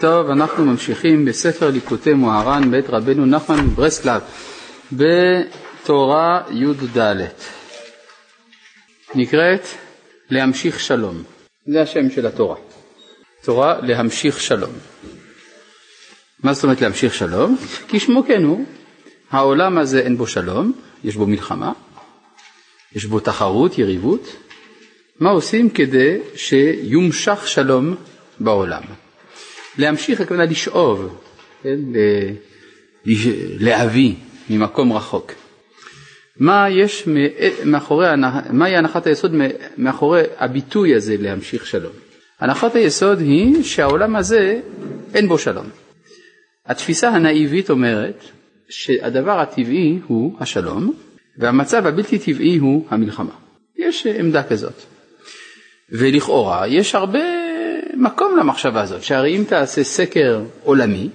טוב, אנחנו ממשיכים בספר ליקוטי מוהר"ן בית רבנו נחמן מברסלב בתורה י"ד. נקראת להמשיך שלום. זה השם של התורה. תורה להמשיך שלום. מה זאת אומרת להמשיך שלום? כשמו כן הוא, העולם הזה אין בו שלום, יש בו מלחמה, יש בו תחרות, יריבות. מה עושים כדי שיומשך שלום בעולם? להמשיך הכוונה לשאוב, כן? להביא ממקום רחוק. מה יש מאחורי, מהי הנחת היסוד מאחורי הביטוי הזה להמשיך שלום? הנחת היסוד היא שהעולם הזה אין בו שלום. התפיסה הנאיבית אומרת שהדבר הטבעי הוא השלום והמצב הבלתי טבעי הוא המלחמה. יש עמדה כזאת. ולכאורה יש הרבה מקום למחשבה הזאת, שהרי אם תעשה סקר עולמי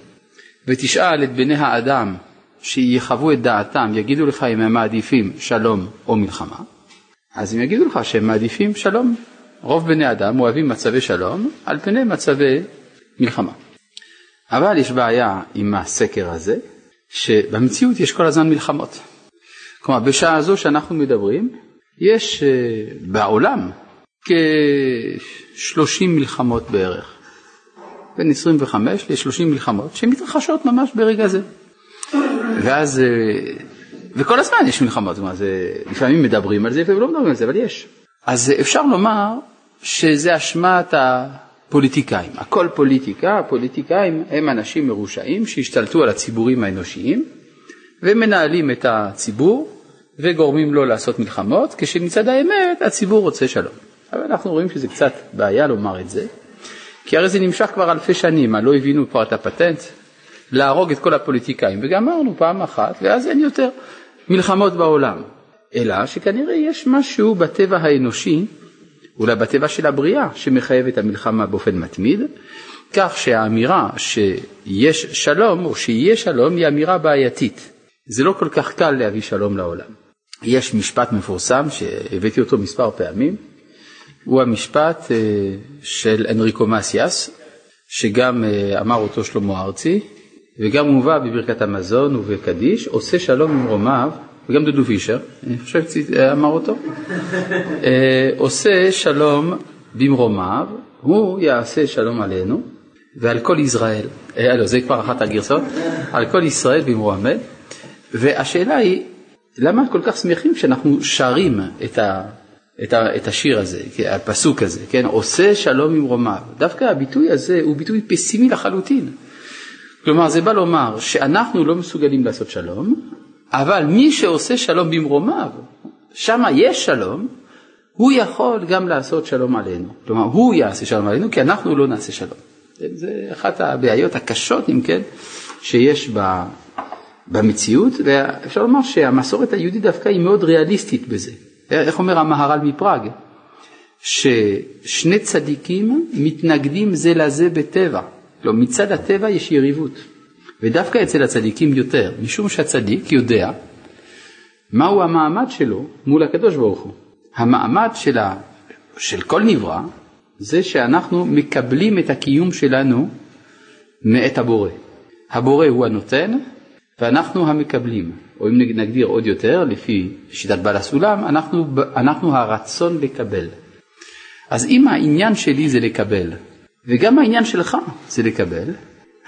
ותשאל את בני האדם שיחוו את דעתם, יגידו לך אם הם מעדיפים שלום או מלחמה, אז הם יגידו לך שהם מעדיפים שלום. רוב בני אדם אוהבים מצבי שלום על פני מצבי מלחמה. אבל יש בעיה עם הסקר הזה, שבמציאות יש כל הזמן מלחמות. כלומר, בשעה זו שאנחנו מדברים, יש אה, בעולם כ-30 מלחמות בערך, בין 25 ל-30 מלחמות שמתרחשות ממש ברגע זה. ואז, אה, וכל הזמן יש מלחמות, זאת זה, לפעמים מדברים על זה ולא מדברים על זה, אבל יש. אז אפשר לומר שזה אשמת הפוליטיקאים, הכל פוליטיקה, הפוליטיקאים הם אנשים מרושעים שהשתלטו על הציבורים האנושיים ומנהלים את הציבור וגורמים לו לעשות מלחמות, כשמצד האמת הציבור רוצה שלום. אבל אנחנו רואים שזה קצת בעיה לומר את זה, כי הרי זה נמשך כבר אלפי שנים, מה לא הבינו פה את הפטנט? להרוג את כל הפוליטיקאים, וגמרנו פעם אחת, ואז אין יותר מלחמות בעולם. אלא שכנראה יש משהו בטבע האנושי, אולי בטבע של הבריאה, שמחייב את המלחמה באופן מתמיד, כך שהאמירה שיש שלום, או שיהיה שלום, היא אמירה בעייתית. זה לא כל כך קל להביא שלום לעולם. יש משפט מפורסם שהבאתי אותו מספר פעמים, הוא המשפט אה, של אנריקו מסיאס, שגם אה, אמר אותו שלמה ארצי, וגם מובא בברכת המזון ובקדיש, עושה שלום עם רומיו, וגם דודו פישר, אני חושב שאמר אותו, אה, עושה שלום במרומיו, הוא יעשה שלום עלינו ועל כל ישראל, אה, לא, זה כבר אחת הגרסאות, על כל ישראל במרומם, והשאלה היא, למה כל כך שמחים כשאנחנו שרים את ה... את, ה, את השיר הזה, הפסוק הזה, כן, עושה שלום עם רומיו. דווקא הביטוי הזה הוא ביטוי פסימי לחלוטין. כלומר, זה בא לומר שאנחנו לא מסוגלים לעשות שלום, אבל מי שעושה שלום במרומיו, שם יש שלום, הוא יכול גם לעשות שלום עלינו. כלומר, הוא יעשה שלום עלינו, כי אנחנו לא נעשה שלום. זה אחת הבעיות הקשות, אם כן, שיש ב, במציאות, ואפשר לומר שהמסורת היהודית דווקא היא מאוד ריאליסטית בזה. איך אומר המהר"ל מפראג? ששני צדיקים מתנגדים זה לזה בטבע. לא, מצד הטבע יש יריבות, ודווקא אצל הצדיקים יותר, משום שהצדיק יודע מהו המעמד שלו מול הקדוש ברוך הוא. המעמד של, ה... של כל נברא זה שאנחנו מקבלים את הקיום שלנו מאת הבורא. הבורא הוא הנותן ואנחנו המקבלים. או אם נגדיר עוד יותר, לפי שיטת בעל הסולם, אנחנו, אנחנו הרצון לקבל. אז אם העניין שלי זה לקבל, וגם העניין שלך זה לקבל,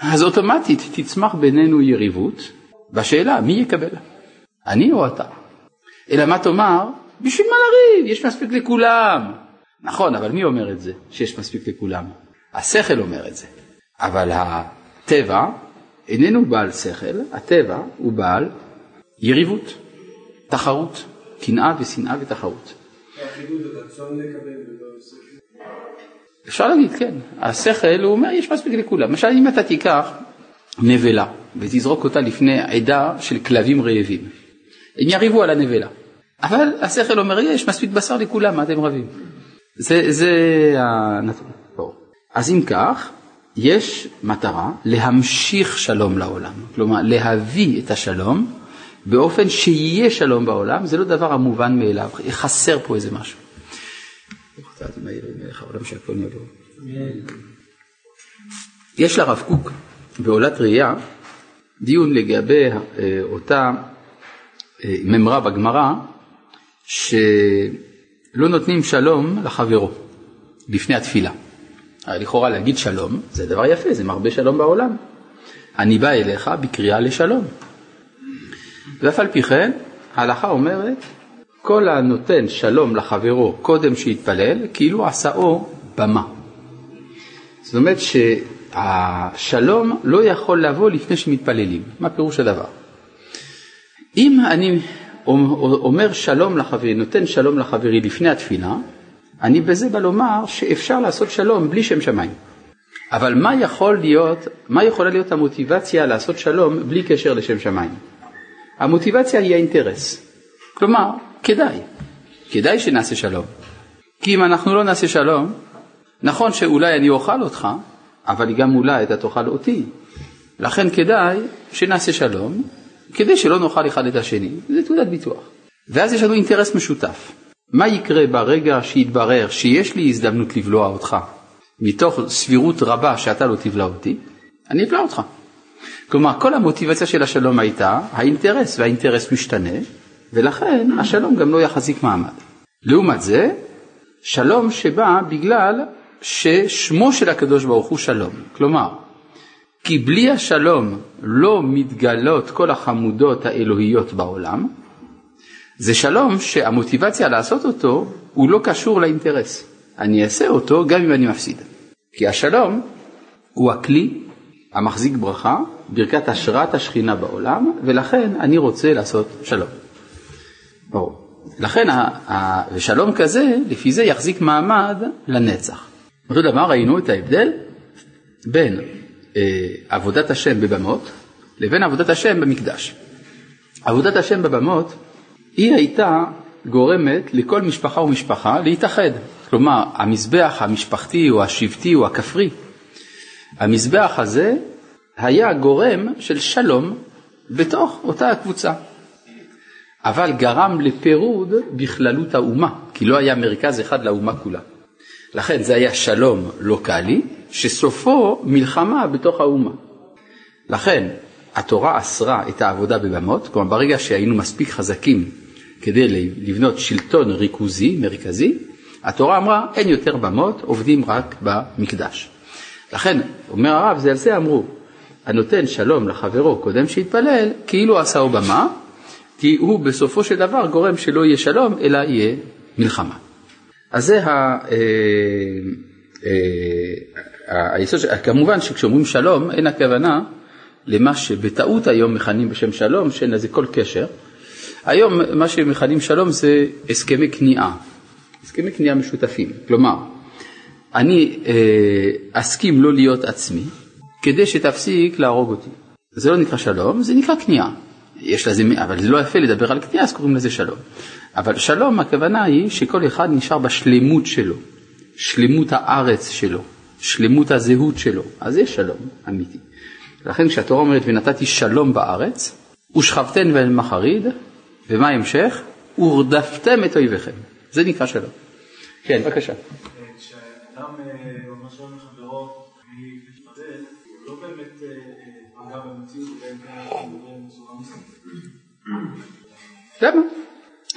אז אוטומטית תצמח בינינו יריבות בשאלה מי יקבל, אני או אתה. אלא מה תאמר? בשביל מה לריב? יש מספיק לכולם. נכון, אבל מי אומר את זה שיש מספיק לכולם? השכל אומר את זה. אבל הטבע איננו בעל שכל, הטבע הוא בעל יריבות, תחרות, קנאה ושנאה ותחרות. אפשר להגיד, כן. השכל, הוא אומר, יש מספיק לכולם. למשל, אם אתה תיקח נבלה ותזרוק אותה לפני עדה של כלבים רעבים, הם יריבו על הנבלה. אבל השכל אומר, יש מספיק בשר לכולם, מה אתם רבים? זה, זה הנתון. אז אם כך, יש מטרה להמשיך שלום לעולם, כלומר להביא את השלום באופן שיהיה שלום בעולם, זה לא דבר המובן מאליו, חסר פה איזה משהו. יש לרב קוק בעולת ראייה דיון לגבי אה, אותה אה, ממרה בגמרא שלא נותנים שלום לחברו לפני התפילה. הרי לכאורה להגיד שלום זה דבר יפה, זה מרבה שלום בעולם. אני בא אליך בקריאה לשלום. ואף על פי כן, ההלכה אומרת, כל הנותן שלום לחברו קודם שיתפלל, כאילו עשאו במה. זאת אומרת שהשלום לא יכול לבוא לפני שמתפללים. מה פירוש הדבר? אם אני אומר שלום לחברי, נותן שלום לחברי לפני התפילה, אני בזה בא לומר שאפשר לעשות שלום בלי שם שמיים. אבל מה, יכול להיות, מה יכולה להיות המוטיבציה לעשות שלום בלי קשר לשם שמיים? המוטיבציה היא האינטרס. כלומר, כדאי, כדאי שנעשה שלום. כי אם אנחנו לא נעשה שלום, נכון שאולי אני אוכל אותך, אבל גם אולי אתה תאכל אותי. לכן כדאי שנעשה שלום, כדי שלא נאכל אחד את השני, זה תעודת ביטוח. ואז יש לנו אינטרס משותף. מה יקרה ברגע שיתברר שיש לי הזדמנות לבלוע אותך, מתוך סבירות רבה שאתה לא תבלע אותי, אני אבלע אותך. כלומר, כל המוטיבציה של השלום הייתה האינטרס, והאינטרס משתנה, ולכן השלום גם לא יחזיק מעמד. לעומת זה, שלום שבא בגלל ששמו של הקדוש ברוך הוא שלום. כלומר, כי בלי השלום לא מתגלות כל החמודות האלוהיות בעולם, זה שלום שהמוטיבציה לעשות אותו הוא לא קשור לאינטרס. אני אעשה אותו גם אם אני מפסיד. כי השלום הוא הכלי המחזיק ברכה, ברכת השראת השכינה בעולם, ולכן אני רוצה לעשות שלום. ברור. לכן, ושלום כזה, לפי זה יחזיק מעמד לנצח. אותו דבר ראינו את ההבדל בין אה, עבודת השם בבמות לבין עבודת השם במקדש. עבודת השם בבמות היא הייתה גורמת לכל משפחה ומשפחה להתאחד. כלומר, המזבח המשפחתי או השבטי או הכפרי, המזבח הזה היה גורם של שלום בתוך אותה הקבוצה. אבל גרם לפירוד בכללות האומה, כי לא היה מרכז אחד לאומה כולה. לכן זה היה שלום לוקאלי, שסופו מלחמה בתוך האומה. לכן התורה אסרה את העבודה בבמות, כלומר ברגע שהיינו מספיק חזקים כדי לבנות שלטון ריכוזי, מרכזי, התורה אמרה אין יותר במות, עובדים רק במקדש. לכן, אומר הרב, זה על זה אמרו, הנותן שלום לחברו קודם שיתפלל, כאילו עשהו במה, כי הוא בסופו של דבר גורם שלא יהיה שלום, אלא יהיה מלחמה. אז זה ה... אה, אה, היסוד, כמובן שכשאומרים שלום, אין הכוונה למה שבטעות היום מכנים בשם שלום, שאין לזה כל קשר. היום מה שמכנים שלום זה הסכמי כניעה, הסכמי כניעה משותפים. כלומר, אני אה, אסכים לא להיות עצמי כדי שתפסיק להרוג אותי. זה לא נקרא שלום, זה נקרא כניעה. יש לזה, אבל זה לא יפה לדבר על כניעה, אז קוראים לזה שלום. אבל שלום, הכוונה היא שכל אחד נשאר בשלמות שלו, שלמות הארץ שלו, שלמות הזהות שלו, אז יש שלום אמיתי. לכן כשהתורה אומרת ונתתי שלום בארץ, ושכבתן בהם מחריד, ומה ההמשך? ורדפתם את אויביכם. זה נקרא שלום. כן, בבקשה. כשאדם אומר שלום לחברו להתפלל, הוא לא באמת פגע במציאות למה?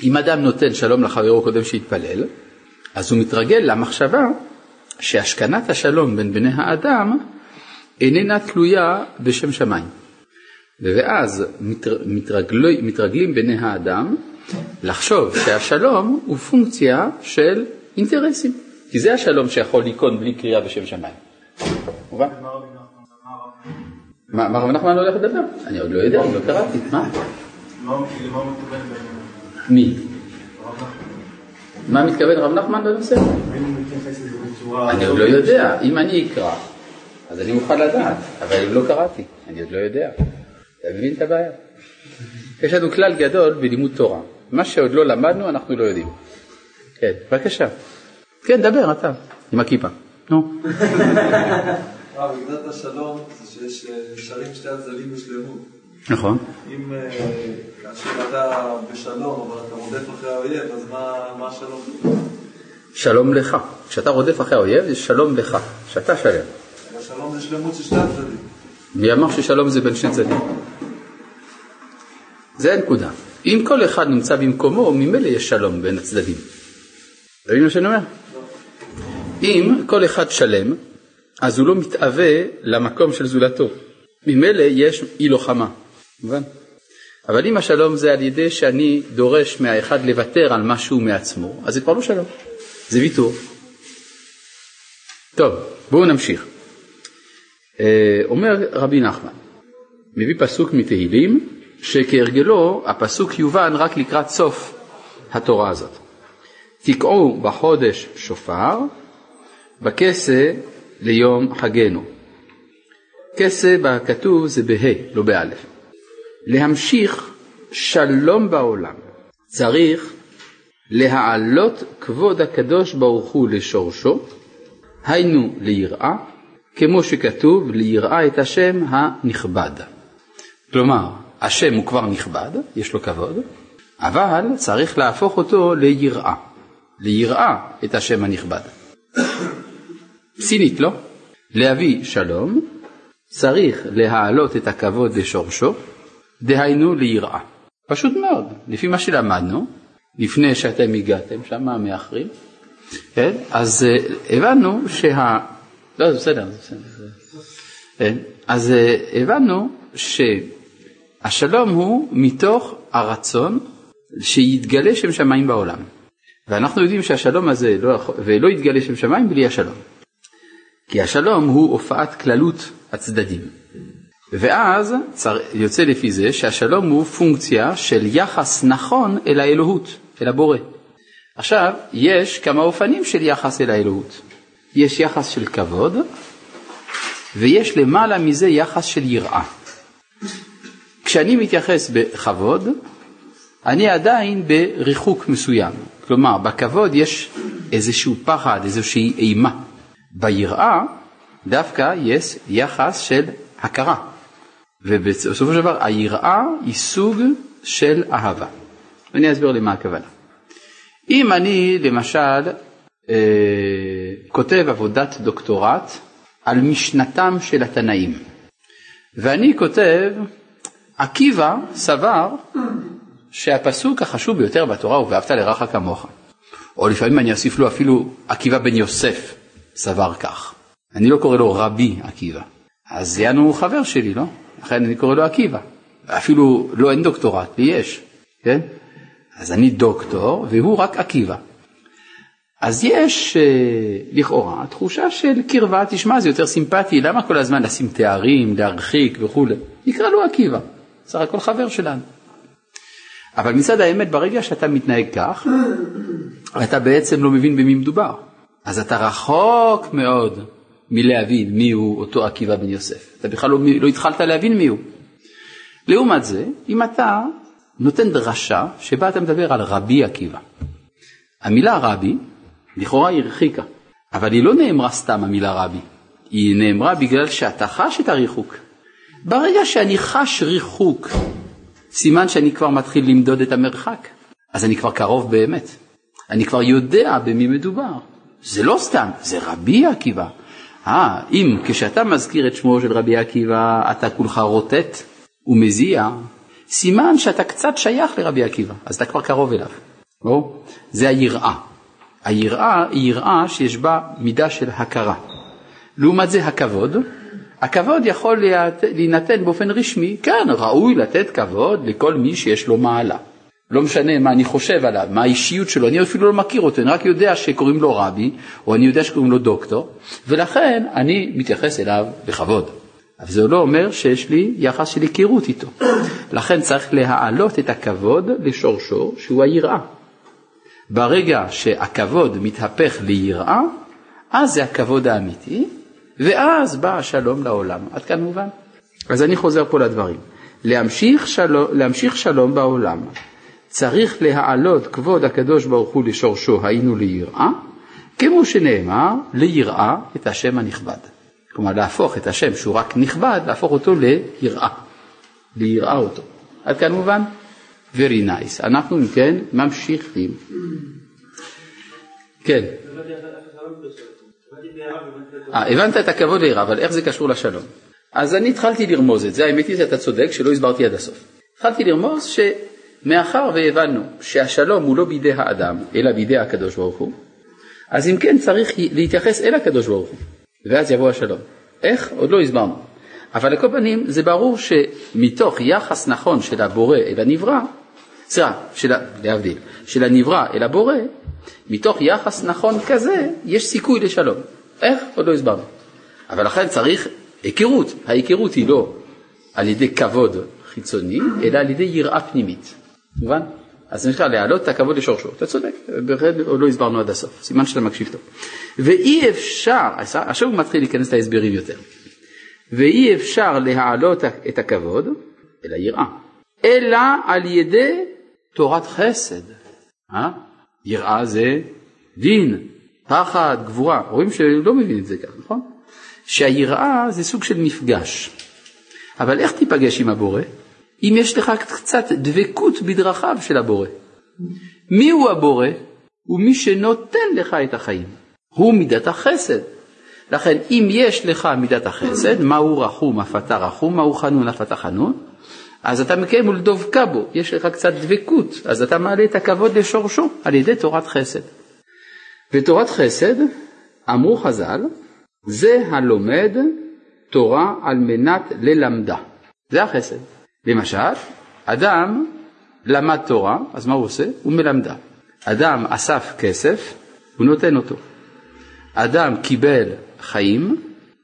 אם אדם נותן שלום לחברו קודם שהתפלל, אז הוא מתרגל למחשבה שהשכנת השלום בין בני האדם איננה תלויה בשם שמיים. ואז מתרגלים, מתרגלים בני האדם לחשוב שהשלום הוא פונקציה של אינטרסים, כי זה השלום שיכול להיכון בלי קריאה בשם שמיים. מובן? מה רב נחמן הולך לדבר? אני עוד לא יודע, אני לא קראתי. מה? מי? מה מתכוון רב נחמן בנושא? אני עוד לא יודע, אם אני אקרא, אז אני מוכן לדעת, אבל אם לא קראתי, אני עוד לא יודע. אתה מבין את הבעיה? יש לנו כלל גדול בלימוד תורה, מה שעוד לא למדנו אנחנו לא יודעים. כן, בבקשה. כן, דבר אתה, עם הכיפה. נו. בגדת השלום זה שיש שרים שתי הצדדים בשלמות. נכון. אם כאשר אתה בשלום אבל אתה רודף אחרי האויב, אז מה השלום? שלום לך. כשאתה רודף אחרי האויב, זה שלום לך, שאתה שלם. השלום זה שלמות של שני הצדדים. מי אמר ששלום זה בין שני צדדים? זה הנקודה. אם כל אחד נמצא במקומו, ממילא יש שלום בין הצדדים. אתה מבין מה שאני אומר? אם כל אחד שלם, אז הוא לא מתאווה למקום של זולתו. ממילא יש אי לוחמה, מובן? אבל אם השלום זה על ידי שאני דורש מהאחד לוותר על משהו מעצמו, אז זה כבר לא שלום, זה ויתור. טוב, בואו נמשיך. אה, אומר רבי נחמן, מביא פסוק מתהילים, שכהרגלו הפסוק יובן רק לקראת סוף התורה הזאת. תקעו בחודש שופר, בכסה ליום חגנו. כסה בכתוב זה בה' לא באלף. להמשיך שלום בעולם צריך להעלות כבוד הקדוש ברוך הוא לשורשו, היינו ליראה, כמו שכתוב ליראה את השם הנכבד. כלומר, השם הוא כבר נכבד, יש לו כבוד, אבל צריך להפוך אותו ליראה, ליראה את השם הנכבד. סינית, לא? להביא שלום, צריך להעלות את הכבוד לשורשו, דהיינו ליראה. פשוט מאוד, לפי מה שלמדנו, לפני שאתם הגעתם שם מאחרים, כן? אז uh, הבנו שה... לא, זה בסדר, זה בסדר. כן? אז uh, הבנו שהשלום הוא מתוך הרצון שיתגלה שם שמיים בעולם. ואנחנו יודעים שהשלום הזה לא ולא יתגלה שם שמיים בלי השלום. כי השלום הוא הופעת כללות הצדדים. ואז יוצא לפי זה שהשלום הוא פונקציה של יחס נכון אל האלוהות, אל הבורא. עכשיו, יש כמה אופנים של יחס אל האלוהות. יש יחס של כבוד, ויש למעלה מזה יחס של יראה. כשאני מתייחס בכבוד, אני עדיין בריחוק מסוים. כלומר, בכבוד יש איזשהו פחד, איזושהי אימה. ביראה דווקא יש יחס של הכרה. ובסופו של דבר היראה היא סוג של אהבה. ואני אסביר למה הכוונה. אם אני למשל אה, כותב עבודת דוקטורט על משנתם של התנאים, ואני כותב, עקיבא סבר שהפסוק החשוב ביותר בתורה הוא ואהבת לרעך כמוך. או לפעמים אני אוסיף לו אפילו עקיבא בן יוסף סבר כך. אני לא קורא לו רבי עקיבא. אז יענו חבר שלי, לא? לכן אני קורא לו עקיבא. אפילו לא אין דוקטורט, לי יש, כן? אז אני דוקטור והוא רק עקיבא. אז יש אה, לכאורה תחושה של קרבה, תשמע זה יותר סימפטי, למה כל הזמן לשים תארים, להרחיק וכולי, נקרא לו עקיבא, סך הכל חבר שלנו. אבל מצד האמת ברגע שאתה מתנהג כך, אתה בעצם לא מבין במי מדובר. אז אתה רחוק מאוד מלהבין מי הוא אותו עקיבא בן יוסף. אתה בכלל לא, לא התחלת להבין מי הוא. לעומת זה, אם אתה נותן דרשה שבה אתה מדבר על רבי עקיבא. המילה רבי, לכאורה היא הרחיקה, אבל היא לא נאמרה סתם המילה רבי, היא נאמרה בגלל שאתה חש את הריחוק. ברגע שאני חש ריחוק, סימן שאני כבר מתחיל למדוד את המרחק, אז אני כבר קרוב באמת. אני כבר יודע במי מדובר. זה לא סתם, זה רבי עקיבא. אה, אם כשאתה מזכיר את שמו של רבי עקיבא אתה כולך רוטט ומזיע, סימן שאתה קצת שייך לרבי עקיבא, אז אתה כבר קרוב אליו. לא? זה היראה. היראה היא יראה שיש בה מידה של הכרה. לעומת זה הכבוד, הכבוד יכול להינתן באופן רשמי, כן, ראוי לתת כבוד לכל מי שיש לו מעלה. לא משנה מה אני חושב עליו, מה האישיות שלו, אני אפילו לא מכיר אותו, אני רק יודע שקוראים לו רבי, או אני יודע שקוראים לו דוקטור, ולכן אני מתייחס אליו בכבוד. אבל זה לא אומר שיש לי יחס של היכרות איתו. לכן צריך להעלות את הכבוד לשורשו, שהוא היראה. ברגע שהכבוד מתהפך ליראה, אז זה הכבוד האמיתי, ואז בא השלום לעולם. עד כאן מובן? אז אני חוזר פה לדברים. להמשיך שלום, להמשיך שלום בעולם צריך להעלות כבוד הקדוש ברוך הוא לשורשו היינו ליראה, כמו שנאמר ליראה את השם הנכבד. כלומר להפוך את השם שהוא רק נכבד, להפוך אותו ליראה, ליראה אותו. עד כאן מובן? Very nice. אנחנו אם כן ממשיכים. כן. אה, הבנת את הכבוד ליראה, אבל איך זה קשור לשלום? אז אני התחלתי לרמוז את זה, האמת היא שאתה צודק שלא הסברתי עד הסוף. התחלתי לרמוז שמאחר והבנו שהשלום הוא לא בידי האדם, אלא בידי הקדוש ברוך הוא, אז אם כן צריך להתייחס אל הקדוש ברוך הוא, ואז יבוא השלום. איך? עוד לא הסברנו. אבל לכל פנים זה ברור שמתוך יחס נכון של הבורא אל הנברא, סליחה, להבדיל, של הנברא אל הבורא, מתוך יחס נכון כזה יש סיכוי לשלום. איך? עוד לא הסברנו. אבל לכן צריך היכרות. ההיכרות היא לא על ידי כבוד חיצוני, אלא על ידי יראה פנימית. מובן? אז נקרא להעלות את הכבוד לשורשו. אתה צודק, בהחלט עוד לא הסברנו עד הסוף, סימן שאתה מקשיב טוב. ואי אפשר, עכשיו הוא מתחיל להיכנס להסברים יותר. ואי אפשר להעלות את הכבוד, אלא יראה, אלא על ידי תורת חסד. אה? יראה זה דין, פחד, גבורה. רואים שלא מבין את זה כך, נכון? שהיראה זה סוג של מפגש. אבל איך תיפגש עם הבורא? אם יש לך קצת דבקות בדרכיו של הבורא. מי הוא הבורא? הוא מי שנותן לך את החיים. הוא מידת החסד. לכן אם יש לך מידת החסד, מהו רחום אף אתה רחום, מהו חנון אף אתה חנון, אז אתה מקיים ולדבקה בו, יש לך קצת דבקות, אז אתה מעלה את הכבוד לשורשו על ידי תורת חסד. ותורת חסד, אמרו חז"ל, זה הלומד תורה על מנת ללמדה. זה החסד. למשל, אדם למד תורה, אז מה הוא עושה? הוא מלמדה. אדם אסף כסף, הוא נותן אותו. אדם קיבל חיים,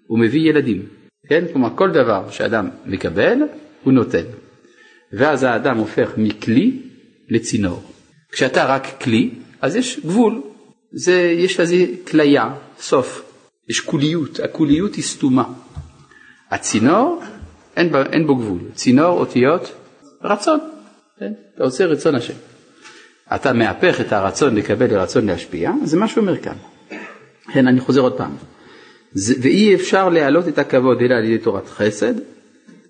הוא מביא ילדים. כן? כלומר, כל דבר שאדם מקבל, הוא נותן. ואז האדם הופך מכלי לצינור. כשאתה רק כלי, אז יש גבול, זה, יש לזה כליה, סוף, יש קוליות, הקוליות היא סתומה. הצינור, אין, בו, אין בו גבול, צינור אותיות רצון, כן? אתה רוצה רצון השם. אתה מהפך את הרצון לקבל לרצון להשפיע, זה מה שהוא אומר כאן. כן, אני חוזר עוד פעם. זה, ואי אפשר להעלות את הכבוד אלא על ידי תורת חסד,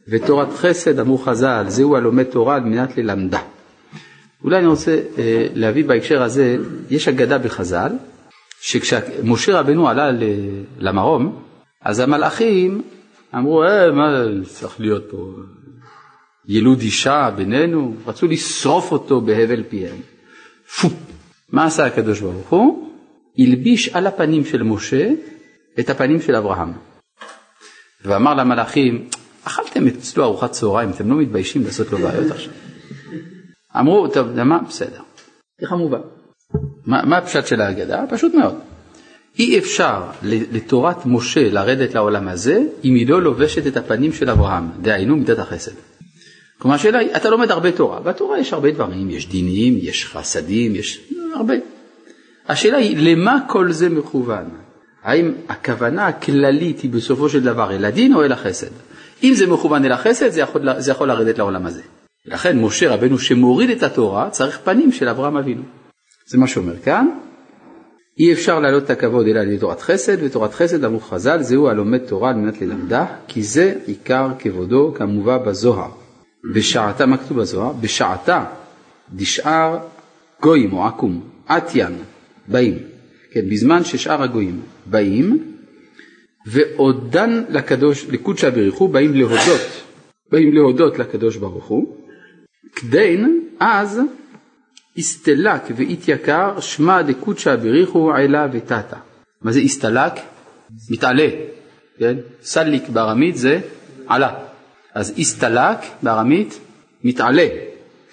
ותורת חסד, אמרו חז"ל, זהו הלומד תורה על מנת ללמדה. אולי אני רוצה אה, להביא בהקשר הזה, יש אגדה בחז"ל, שכשמשה רבנו עלה למרום, אז המלאכים אמרו, אה, מה צריך להיות פה, ילוד אישה בינינו, רצו לשרוף אותו בהבל פיהם. פו, מה עשה הקדוש ברוך הוא? הלביש על הפנים של משה את הפנים של אברהם. ואמר למלאכים, אכלתם אצלו ארוחת צהריים, אתם לא מתביישים לעשות לו בעיות עכשיו. אמרו, טוב, מה? בסדר. ככה מובן. מה, מה הפשט של ההגדה? פשוט מאוד. אי אפשר לתורת משה לרדת לעולם הזה אם היא לא לובשת את הפנים של אברהם, דהיינו מידת החסד. כלומר השאלה היא, אתה לומד הרבה תורה, בתורה יש הרבה דברים, יש דינים, יש חסדים, יש הרבה. השאלה היא, למה כל זה מכוון? האם הכוונה הכללית היא בסופו של דבר אל הדין או אל החסד? אם זה מכוון אל החסד, זה יכול, זה יכול לרדת לעולם הזה. לכן משה רבנו שמוריד את התורה, צריך פנים של אברהם אבינו. זה מה שאומר כאן. אי אפשר להעלות את הכבוד אלא על ידי תורת חסד, ותורת חסד אמרו חז"ל, זהו הלומד תורה על מנת ללמדה, כי זה עיקר כבודו כמובא בזוהר. בשעתה, מה כתוב בזוהר? בשעתה דשאר גויים או עקום, עטיין, באים. כן, בזמן ששאר הגויים באים, ועודן לקדוש, לקודשא בריחו, באים להודות, באים להודות לקדוש ברוך הוא, כדין אז הסתלק והתייקר שמע דקודשא בריחו עלה ותתא. מה זה הסתלק? מתעלה, כן? סליק בארמית זה עלה. אז הסתלק בארמית מתעלה.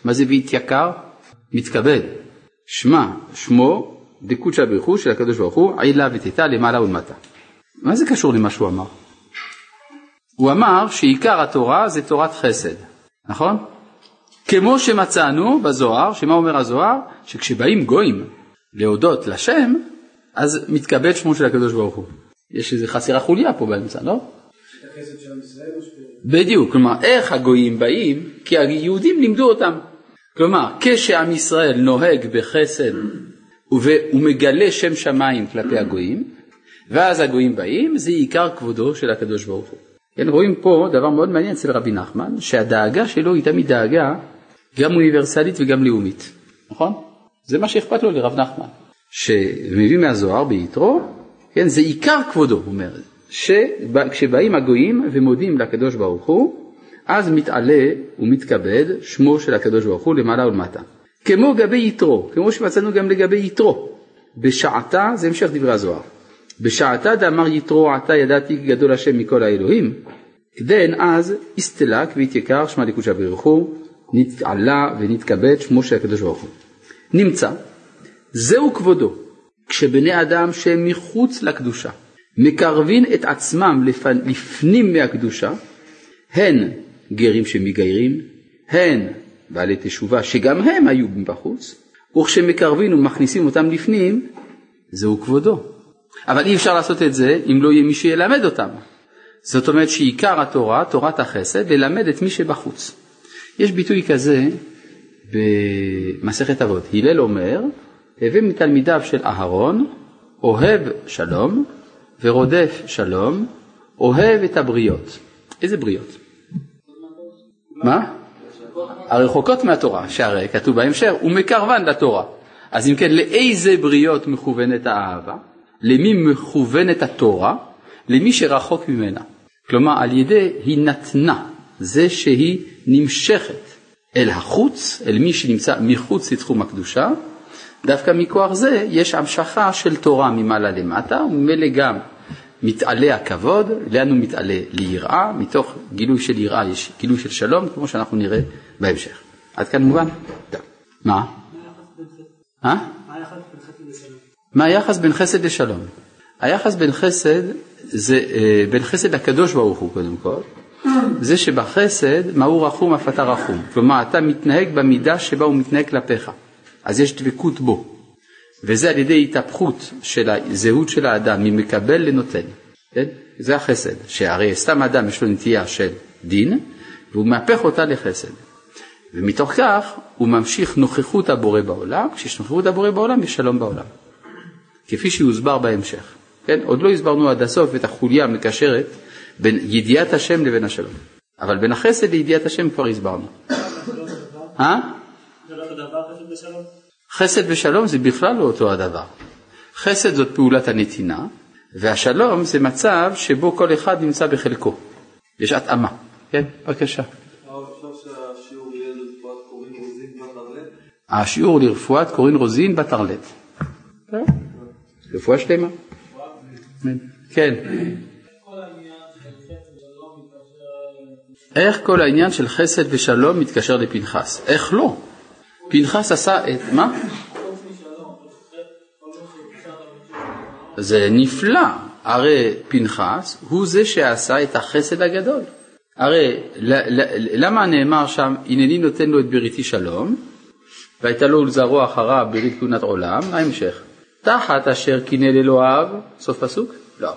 מה זה והתייקר? מתכבד. שמע, שמו דקודשא בריחו של הקדוש ברוך הוא עלה ותתא למעלה ולמטה. מה זה קשור למה שהוא אמר? הוא אמר שעיקר התורה זה תורת חסד, נכון? כמו שמצאנו בזוהר, שמה אומר הזוהר? שכשבאים גויים להודות לשם, אז מתקבל שמו של הקדוש ברוך הוא. יש איזה חסרה חוליה פה באמצע, לא? בדיוק, כלומר איך הגויים באים? כי היהודים לימדו אותם. כלומר, כשעם ישראל נוהג בחסד ומגלה שם שמיים כלפי הגויים, ואז הגויים באים, זה עיקר כבודו של הקדוש ברוך הוא. כן, רואים פה דבר מאוד מעניין אצל רבי נחמן, שהדאגה שלו היא תמיד דאגה גם אוניברסלית וגם לאומית, נכון? זה מה שאכפת לו לרב נחמן, שמביא מהזוהר ביתרו כן, זה עיקר כבודו, הוא אומר, שכשבאים הגויים ומודים לקדוש ברוך הוא, אז מתעלה ומתכבד שמו של הקדוש ברוך הוא למעלה ולמטה. כמו גבי יתרו, כמו שמצאנו גם לגבי יתרו, בשעתה, זה המשך דברי הזוהר, בשעתה דאמר יתרו עתה ידעתי גדול השם מכל האלוהים, כדן אז הסתלק והתייקר שמע לקודשא ברוך הוא, נתעלה ונתכבד שמו של הקדוש ברוך הוא. נמצא, זהו כבודו, כשבני אדם שהם מחוץ לקדושה מקרבין את עצמם לפנים מהקדושה, הן גרים שמגיירים, הן בעלי תשובה שגם הם היו בחוץ, וכשמקרבין ומכניסים אותם לפנים, זהו כבודו. אבל אי אפשר לעשות את זה אם לא יהיה מי שילמד אותם. זאת אומרת שעיקר התורה, תורת החסד, ללמד את מי שבחוץ. יש ביטוי כזה במסכת אבות. הלל אומר, הווה מתלמידיו של אהרון, אוהב שלום ורודף שלום, אוהב את הבריות. איזה בריות? מה? הרחוקות מהתורה, שהרי כתוב בהמשך, ומקרבן לתורה. אז אם כן, לאיזה בריות מכוונת האהבה? למי מכוונת התורה? למי שרחוק ממנה. כלומר, על ידי היא נתנה, זה שהיא נמשכת אל החוץ, אל מי שנמצא מחוץ לתחום הקדושה, דווקא מכוח זה יש המשכה של תורה ממעלה למטה, וממילא גם מתעלה הכבוד, לאן הוא מתעלה? ליראה, מתוך גילוי של יראה יש גילוי של שלום, כמו שאנחנו נראה בהמשך. עד כאן מובן? טוב. מה? מה היחס בין חסד לשלום? היחס בין חסד זה אה, בין חסד לקדוש ברוך הוא קודם כל, זה שבחסד מהו רחום אף אתה רחום, כלומר אתה מתנהג במידה שבה הוא מתנהג כלפיך, אז יש דבקות בו, וזה על ידי התהפכות של הזהות של האדם ממקבל לנותן, כן? זה החסד, שהרי סתם אדם יש לו נטייה של דין, והוא מהפך אותה לחסד. ומתוך כך הוא ממשיך נוכחות הבורא בעולם, כשיש נוכחות הבורא בעולם יש שלום בעולם, כפי שיוסבר בהמשך. כן? עוד לא הסברנו עד הסוף את החוליה המקשרת בין ידיעת השם לבין השלום. אבל בין החסד לידיעת השם כבר הסברנו. אה? חסד ושלום זה בכלל לא אותו הדבר. חסד זאת פעולת הנתינה, והשלום זה מצב שבו כל אחד נמצא בחלקו. יש התאמה. כן, בבקשה. השיעור לרפואת קורין רוזין בטרלט. רפואה שלמה. כן. איך כל העניין של חסד ושלום מתקשר לפנחס? איך לא? פנחס עשה את מה? זה נפלא, הרי פנחס הוא זה שעשה את החסד הגדול. הרי למה נאמר שם הנני נותן לו את בריתי שלום והייתה לו ולזרוע אחריו ברית כהונת עולם, ההמשך? תחת אשר קילל אלוהיו, סוף פסוק? לא.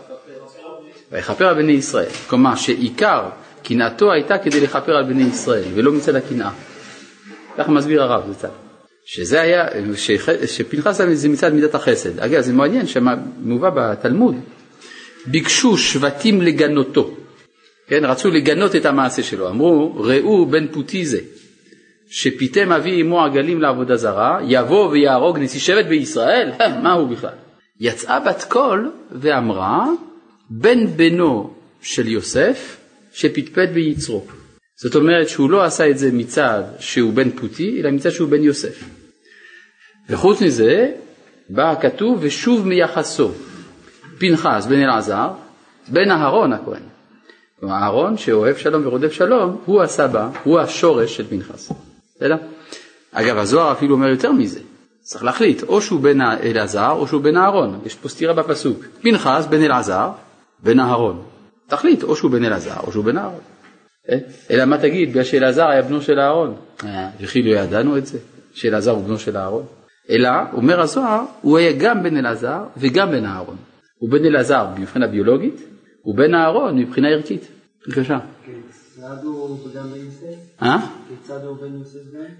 ויכפר על בני ישראל. כלומר שעיקר קנאתו הייתה כדי לכפר על בני ישראל ולא מצד הקנאה. ככה מסביר הרב זצ"ל. שזה היה, שפנחס זה מצד מידת החסד. אגב זה מעניין שמובא בתלמוד, ביקשו שבטים לגנותו, כן, רצו לגנות את המעשה שלו, אמרו ראו בן פוטי זה, שפיתם אבי אמו עגלים לעבודה זרה, יבוא ויהרוג נשיא שבט בישראל, מה הוא בכלל? יצאה בת קול ואמרה, בן בנו של יוסף שפטפט ביצרו. זאת אומרת שהוא לא עשה את זה מצד שהוא בן פוטי, אלא מצד שהוא בן יוסף. וחוץ מזה, בא הכתוב ושוב מיחסו, פנחס בן אלעזר, בן אהרון הכהן. כלומר אהרון שאוהב שלום ורודף שלום, הוא הסבא, הוא השורש של פנחס. בסדר? אגב, הזוהר אפילו אומר יותר מזה. צריך להחליט, או שהוא בן אלעזר או שהוא בן אהרון. יש פה סתירה בפסוק. פנחס בן אלעזר, בן אהרון. תחליט, או שהוא בן אלעזר או שהוא בן אהרון. אה? אלא מה תגיד, בגלל שאלעזר היה בנו של אהרון. אה, וכי לא ידענו את זה, שאלעזר הוא בנו של אהרון. אלא, אומר הזוהר, הוא היה גם בן אלעזר וגם בן אהרון. הוא בן אלעזר מבחינה ביולוגית, ובן אהרון מבחינה ערכית. בבקשה. אה?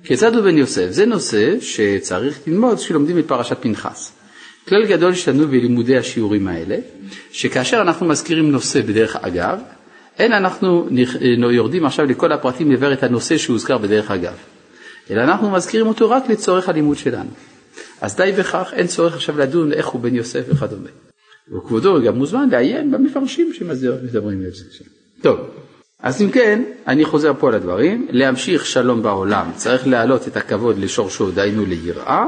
כיצד הוא בן יוסף? זה נושא שצריך ללמוד כשלומדים את פרשת פנחס. כלל גדול יש לנו בלימודי השיעורים האלה, שכאשר אנחנו מזכירים נושא בדרך אגב, אין אנחנו יורדים עכשיו לכל הפרטים לבר את הנושא שהוזכר בדרך אגב, אלא אנחנו מזכירים אותו רק לצורך הלימוד שלנו. אז די בכך, אין צורך עכשיו לדון איך הוא בן יוסף וכדומה. וכבודו גם מוזמן לעיין במפרשים שמדברים על זה. טוב, אז אם כן, אני חוזר פה על הדברים, להמשיך שלום בעולם צריך להעלות את הכבוד לשורשו, דהיינו ליראה,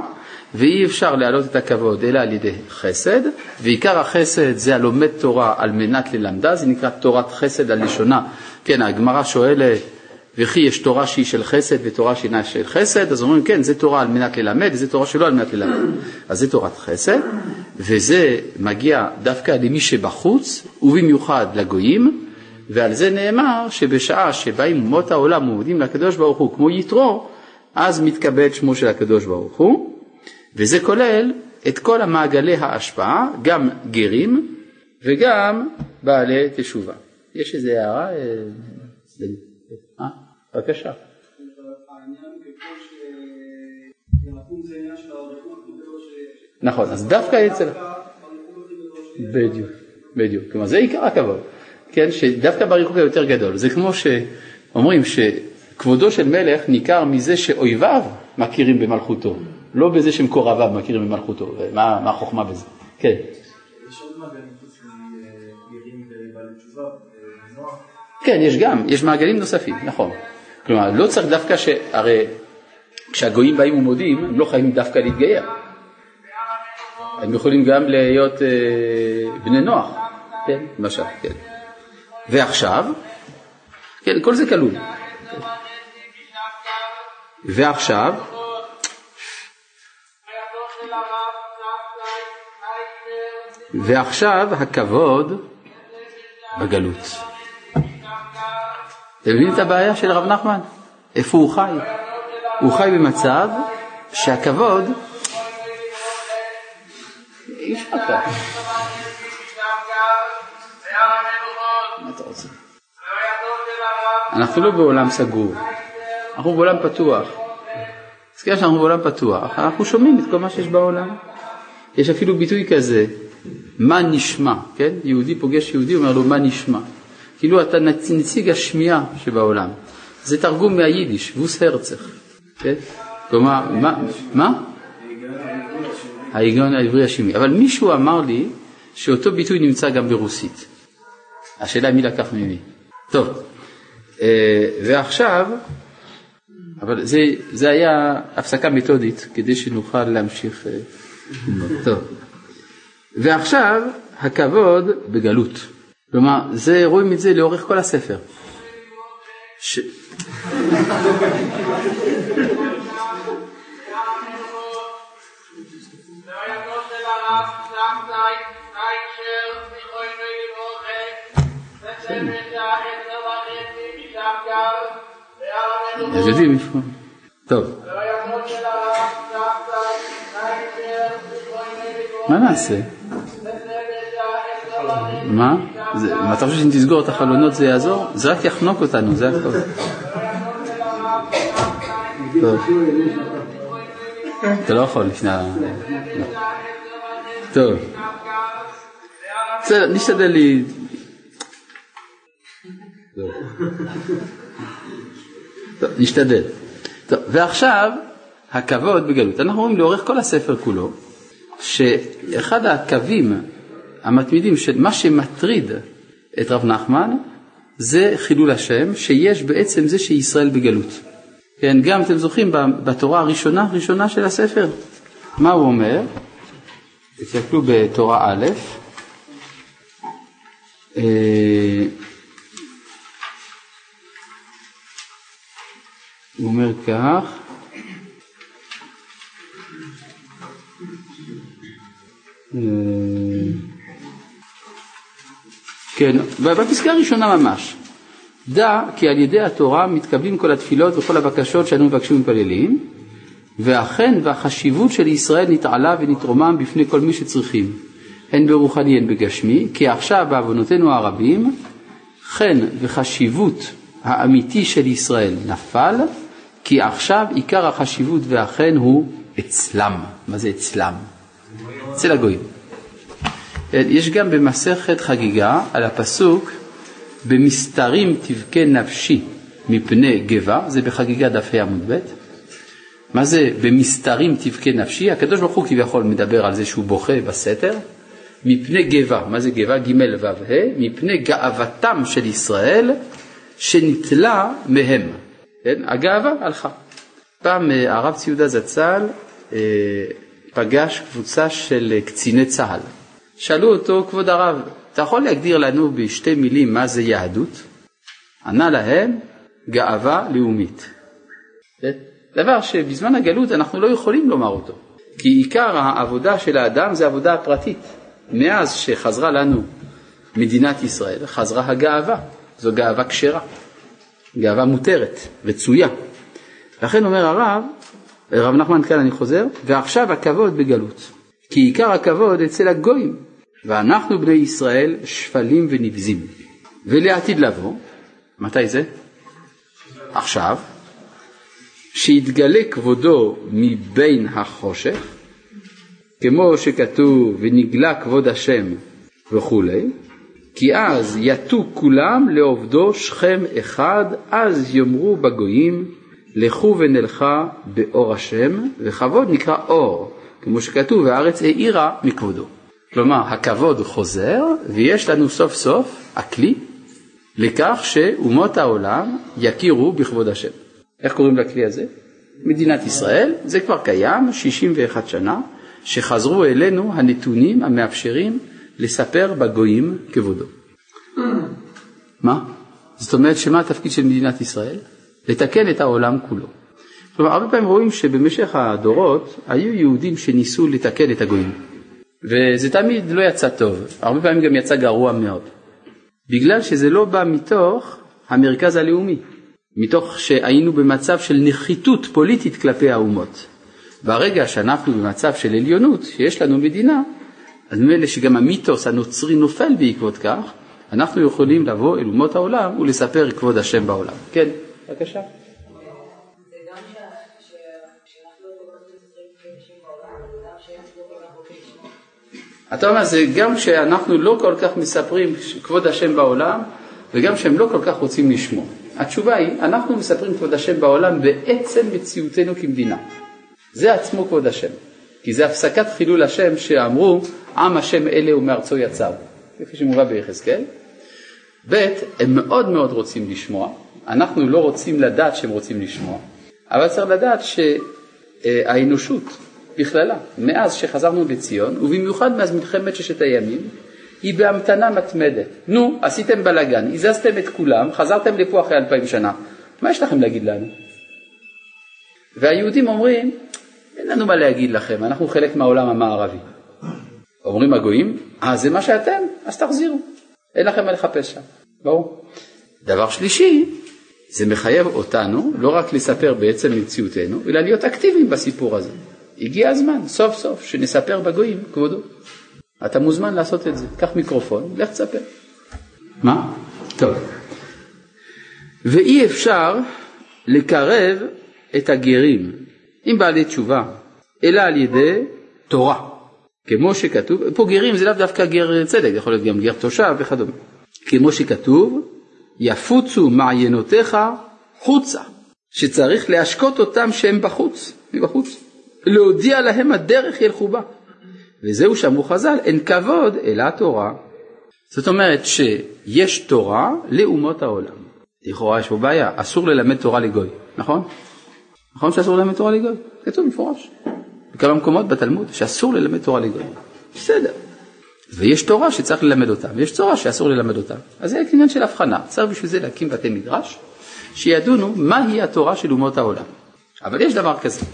ואי אפשר להעלות את הכבוד אלא על ידי חסד, ועיקר החסד זה הלומד תורה על מנת ללמדה, זה נקרא תורת חסד על לשונה. כן, הגמרא שואלת, וכי יש תורה שהיא של חסד ותורה שאינה של חסד, אז אומרים כן, זה תורה על מנת ללמד, וזה תורה שלא על מנת ללמד. אז זה תורת חסד, וזה מגיע דווקא למי שבחוץ, ובמיוחד לגויים, ועל זה נאמר שבשעה שבאים אומות העולם ומודים לקדוש ברוך הוא כמו יתרו, אז מתכבד שמו של הקדוש ברוך הוא, וזה כולל את כל המעגלי ההשפעה, גם גרים וגם בעלי תשובה. יש איזו הערה? אה, אה? בבקשה. נכון, אז דווקא אצל... בדיוק, בדיוק. כלומר זה עיקר הכבוד. כן, שדווקא בריחוק היותר גדול. זה כמו שאומרים שכבודו של מלך ניכר מזה שאויביו מכירים במלכותו, לא בזה שמקורביו מכירים במלכותו. מה, מה החוכמה בזה? כן. כן, יש גם, יש מעגלים נוספים, נכון. כלומר, לא צריך דווקא ש... הרי כשהגויים באים ומודים, הם לא חייבים דווקא להתגייר. הם יכולים גם להיות אה, בני נוח, כן, למשל, כן. ועכשיו, כן, כל זה כלול. ועכשיו, ועכשיו הכבוד בגלות. אתם מבינים את הבעיה של הרב נחמן? איפה הוא חי? הוא חי במצב שהכבוד אי אפשר ככה. אנחנו לא בעולם סגור, אנחנו בעולם פתוח. אז כיוון שאנחנו בעולם פתוח, אנחנו שומעים את כל מה שיש בעולם. יש אפילו ביטוי כזה, מה נשמע, כן? יהודי פוגש יהודי, אומר לו מה נשמע. כאילו אתה נציג השמיעה שבעולם. זה תרגום מהיידיש, ווס הרצח, כן? כלומר, מה? מה? ההיגיון העברי השמי. אבל מישהו אמר לי שאותו ביטוי נמצא גם ברוסית. השאלה מי לקח ממי. טוב, ועכשיו, אבל זה, זה היה הפסקה מתודית כדי שנוכל להמשיך. אה, טוב, ועכשיו הכבוד בגלות. כלומר, זה, רואים את זה לאורך כל הספר. ש... אז יודעים איפה. טוב. מה נעשה? מה? מה אתה חושב שאם תסגור את החלונות זה יעזור? זה רק יחנוק אותנו, זה הכל. אתה לא יכול לפני ה... טוב. בסדר, נשתדל לי... טוב, נשתדל. טוב, ועכשיו, הכבוד בגלות. אנחנו רואים לאורך כל הספר כולו, שאחד הקווים המתמידים של מה שמטריד את רב נחמן זה חילול השם, שיש בעצם זה שישראל בגלות. כן, גם אתם זוכרים בתורה הראשונה, ראשונה של הספר, מה הוא אומר? תסתכלו בתורה א', הוא אומר כך, אה, כן, בפסקה הראשונה ממש. דע כי על ידי התורה מתקבלים כל התפילות וכל הבקשות שאנו מבקשים ומתפללים, ואכן והחשיבות של ישראל נתעלה ונתרומם בפני כל מי שצריכים, הן ברוחני הן בגשמי, כי עכשיו בעוונותינו הרבים, חן וחשיבות האמיתי של ישראל נפל, כי עכשיו עיקר החשיבות והחן הוא אצלם. מה זה אצלם? אצל הגויים. יש גם במסכת חגיגה על הפסוק במסתרים תבכה נפשי מפני גבה, זה בחגיגה דף ה עמוד ב', מה זה במסתרים תבכה נפשי? הקדוש ברוך הוא כביכול מדבר על זה שהוא בוכה בסתר, מפני גבה, מה זה גבה? ג' ו' ה', מפני גאוותם של ישראל שניטלה מהם. כן? הגאווה הלכה. פעם אה, הרב ציודה זצ"ל אה, פגש קבוצה של אה, קציני צה"ל. שאלו אותו, כבוד הרב, אתה יכול להגדיר לנו בשתי מילים מה זה יהדות? ענה להם, גאווה לאומית. כן? דבר שבזמן הגלות אנחנו לא יכולים לומר אותו, כי עיקר העבודה של האדם זה עבודה פרטית. מאז שחזרה לנו מדינת ישראל, חזרה הגאווה, זו גאווה כשרה, גאווה מותרת, רצויה. לכן אומר הרב, רב נחמן כאן אני חוזר, ועכשיו הכבוד בגלות, כי עיקר הכבוד אצל הגויים, ואנחנו בני ישראל שפלים ונבזים. ולעתיד לבוא, מתי זה? עכשיו, שיתגלה כבודו מבין החושך, כמו שכתוב ונגלה כבוד השם וכולי, כי אז יטו כולם לעובדו שכם אחד, אז יאמרו בגויים לכו ונלכה באור השם, וכבוד נקרא אור, כמו שכתוב והארץ האירה מכבודו. כלומר, הכבוד חוזר, ויש לנו סוף סוף הכלי לכך שאומות העולם יכירו בכבוד השם. איך קוראים לכלי הזה? מדינת ישראל, זה כבר קיים 61 שנה, שחזרו אלינו הנתונים המאפשרים לספר בגויים כבודו. מה? זאת אומרת שמה התפקיד של מדינת ישראל? לתקן את העולם כולו. כלומר, הרבה פעמים רואים שבמשך הדורות היו יהודים שניסו לתקן את הגויים, וזה תמיד לא יצא טוב, הרבה פעמים גם יצא גרוע מאוד, בגלל שזה לא בא מתוך המרכז הלאומי, מתוך שהיינו במצב של נחיתות פוליטית כלפי האומות. ברגע שאנחנו במצב של עליונות, שיש לנו מדינה, אז ממילא שגם המיתוס הנוצרי נופל בעקבות כך, אנחנו יכולים לבוא אל אומות העולם ולספר כבוד השם בעולם. כן, בבקשה. אתה אומר, זה גם כשאנחנו לא כל כך מספרים כבוד השם בעולם, וגם כשהם לא כל כך רוצים לשמוע. התשובה היא, אנחנו מספרים כבוד השם בעולם בעצם מציאותנו כמדינה. זה עצמו כבוד השם. כי זה הפסקת חילול השם שאמרו, עם השם אלה ומארצו יצאו. כפי שמובא ביחזקאל. ב', הם מאוד מאוד רוצים לשמוע, אנחנו לא רוצים לדעת שהם רוצים לשמוע, אבל צריך לדעת שהאנושות בכללה, מאז שחזרנו לציון, ובמיוחד מאז מלחמת ששת הימים, היא בהמתנה מתמדת. נו, עשיתם בלאגן, הזזתם את כולם, חזרתם לפה אחרי אלפיים שנה, מה יש לכם להגיד לנו? והיהודים אומרים, אין לנו מה להגיד לכם, אנחנו חלק מהעולם המערבי. אומרים הגויים, אה זה מה שאתם? אז תחזירו, אין לכם מה לחפש שם, ברור. דבר שלישי, זה מחייב אותנו לא רק לספר בעצם מציאותנו, אלא להיות אקטיביים בסיפור הזה. הגיע הזמן, סוף סוף, שנספר בגויים, כבודו. אתה מוזמן לעשות את זה, קח מיקרופון, לך תספר. מה? טוב. ואי אפשר לקרב את הגרים עם בעלי תשובה, אלא על ידי תורה. כמו שכתוב, פה גרים זה לאו דווקא גר צדק, יכול להיות גם גר תושב וכדומה. כמו שכתוב, יפוצו מעיינותיך חוצה, שצריך להשקות אותם שהם בחוץ, מבחוץ, להודיע להם הדרך ילכו בה. וזהו שאמרו חז"ל, אין כבוד אלא התורה. זאת אומרת שיש תורה לאומות העולם. לכאורה יש פה בעיה, אסור ללמד תורה לגוי, נכון? נכון שאסור ללמד תורה לגוי? כתוב מפורש. בכמה מקומות בתלמוד שאסור ללמד תורה לגוי. בסדר. ויש תורה שצריך ללמד אותה, ויש תורה שאסור ללמד אותה. אז זה עניין של הבחנה. צריך בשביל זה להקים בתי מדרש, שידונו מהי התורה של אומות העולם. אבל יש דבר כזה,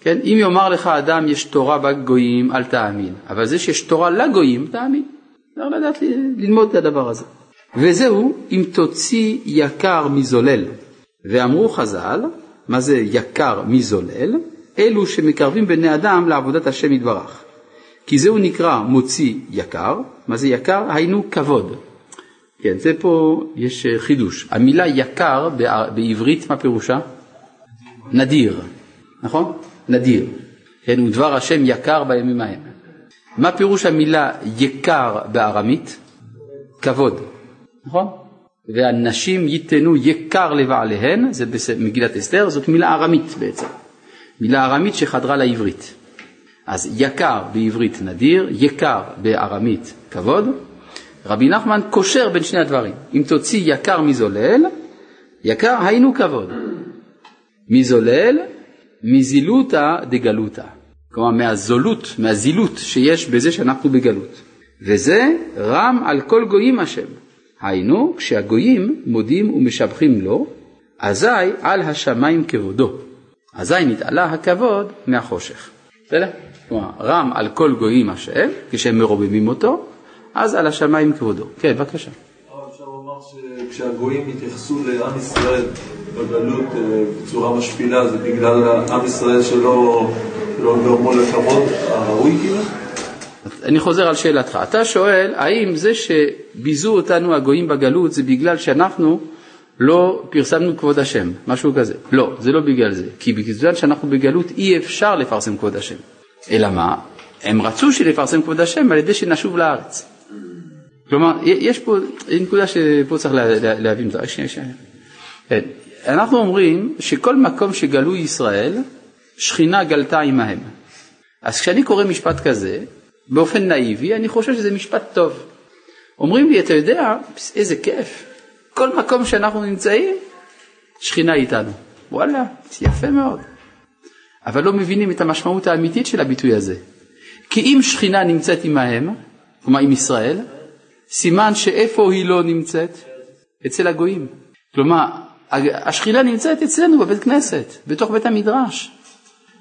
כן? אם יאמר לך אדם יש תורה בגויים, אל תאמין. אבל זה שיש תורה לגויים, תאמין. צריך לדעת ללמוד את הדבר הזה. וזהו אם תוציא יקר מזולל. ואמרו חז"ל, מה זה יקר מזולל? אלו שמקרבים בני אדם לעבודת השם יתברך. כי זהו נקרא מוציא יקר, מה זה יקר? היינו כבוד. כן, זה פה יש אה, חידוש. המילה יקר בעברית, מה פירושה? נדיר, נכון? נדיר. כן, ודבר השם יקר בימים ההם. מה פירוש המילה יקר בארמית? כבוד, נכון? והנשים ייתנו יקר לבעליהן, זה במגילת אסתר, זאת מילה ארמית בעצם. מילה ארמית שחדרה לעברית. אז יקר בעברית נדיר, יקר בארמית כבוד. רבי נחמן קושר בין שני הדברים. אם תוציא יקר מזולל, יקר היינו כבוד. מזולל, מזילותא דגלותא. כלומר מהזולות, מהזילות שיש בזה שאנחנו בגלות. וזה רם על כל גויים השם. היינו, כשהגויים מודים ומשבחים לו, אזי על השמיים כבודו. אזי נתעלה הכבוד מהחושך. בסדר? כלומר, רם על כל גויים השם, כשהם מרוממים אותו, אז על השמיים כבודו. כן, בבקשה. אפשר לומר שכשהגויים התייחסו לעם ישראל בגלות אה, בצורה משפילה, זה בגלל עם ישראל שלא גרמו לכבוד הראוי כאילו? אני חוזר על שאלתך. אתה שואל, האם זה שביזו אותנו הגויים בגלות זה בגלל שאנחנו לא פרסמנו כבוד השם, משהו כזה. לא, זה לא בגלל זה. כי בגלל שאנחנו בגלות אי אפשר לפרסם כבוד השם. אלא מה? הם רצו שנפרסם כבוד השם על ידי שנשוב לארץ. כלומר, יש פה נקודה שפה צריך להבין אותה. שנייה, שנייה. כן. אנחנו אומרים שכל מקום שגלו ישראל, שכינה גלתה עמהם. אז כשאני קורא משפט כזה, באופן נאיבי, אני חושב שזה משפט טוב. אומרים לי, אתה יודע, איזה כיף, כל מקום שאנחנו נמצאים, שכינה איתנו. וואלה, יפה מאוד. אבל לא מבינים את המשמעות האמיתית של הביטוי הזה. כי אם שכינה נמצאת עמהם, כלומר עם ישראל, סימן שאיפה היא לא נמצאת? אצל הגויים. כלומר, השכינה נמצאת אצלנו בבית כנסת, בתוך בית המדרש.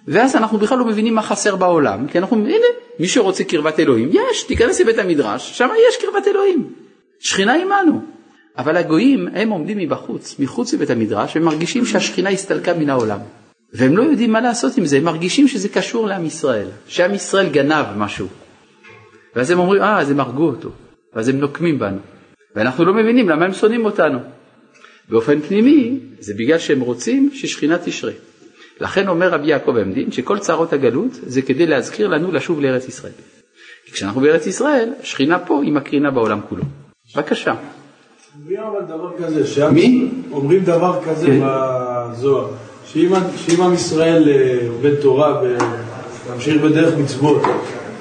ואז אנחנו בכלל לא מבינים מה חסר בעולם, כי אנחנו, הנה, מי שרוצה קרבת אלוהים, יש, תיכנס לבית המדרש, שם יש קרבת אלוהים. שכינה עמנו. אבל הגויים, הם עומדים מבחוץ, מחוץ לבית המדרש, ומרגישים שהשכינה הסתלקה מן העולם. והם לא יודעים מה לעשות עם זה, הם מרגישים שזה קשור לעם ישראל, שעם ישראל גנב משהו. ואז הם אומרים, אה, אז הם הרגו אותו, ואז הם נוקמים בנו. ואנחנו לא מבינים למה הם שונאים אותנו. באופן פנימי, זה בגלל שהם רוצים ששכינה תשרה. לכן אומר רבי יעקב עמדין שכל צרות הגלות זה כדי להזכיר לנו לשוב לארץ ישראל. כי כשאנחנו בארץ ישראל, שכינה פה היא מקרינה בעולם כולו. בבקשה. אומרים אבל דבר כזה, שעם, מי? אומרים דבר כזה כן. בזוהר, שאם עם ישראל אה, עובד תורה וממשיך בדרך מצוות,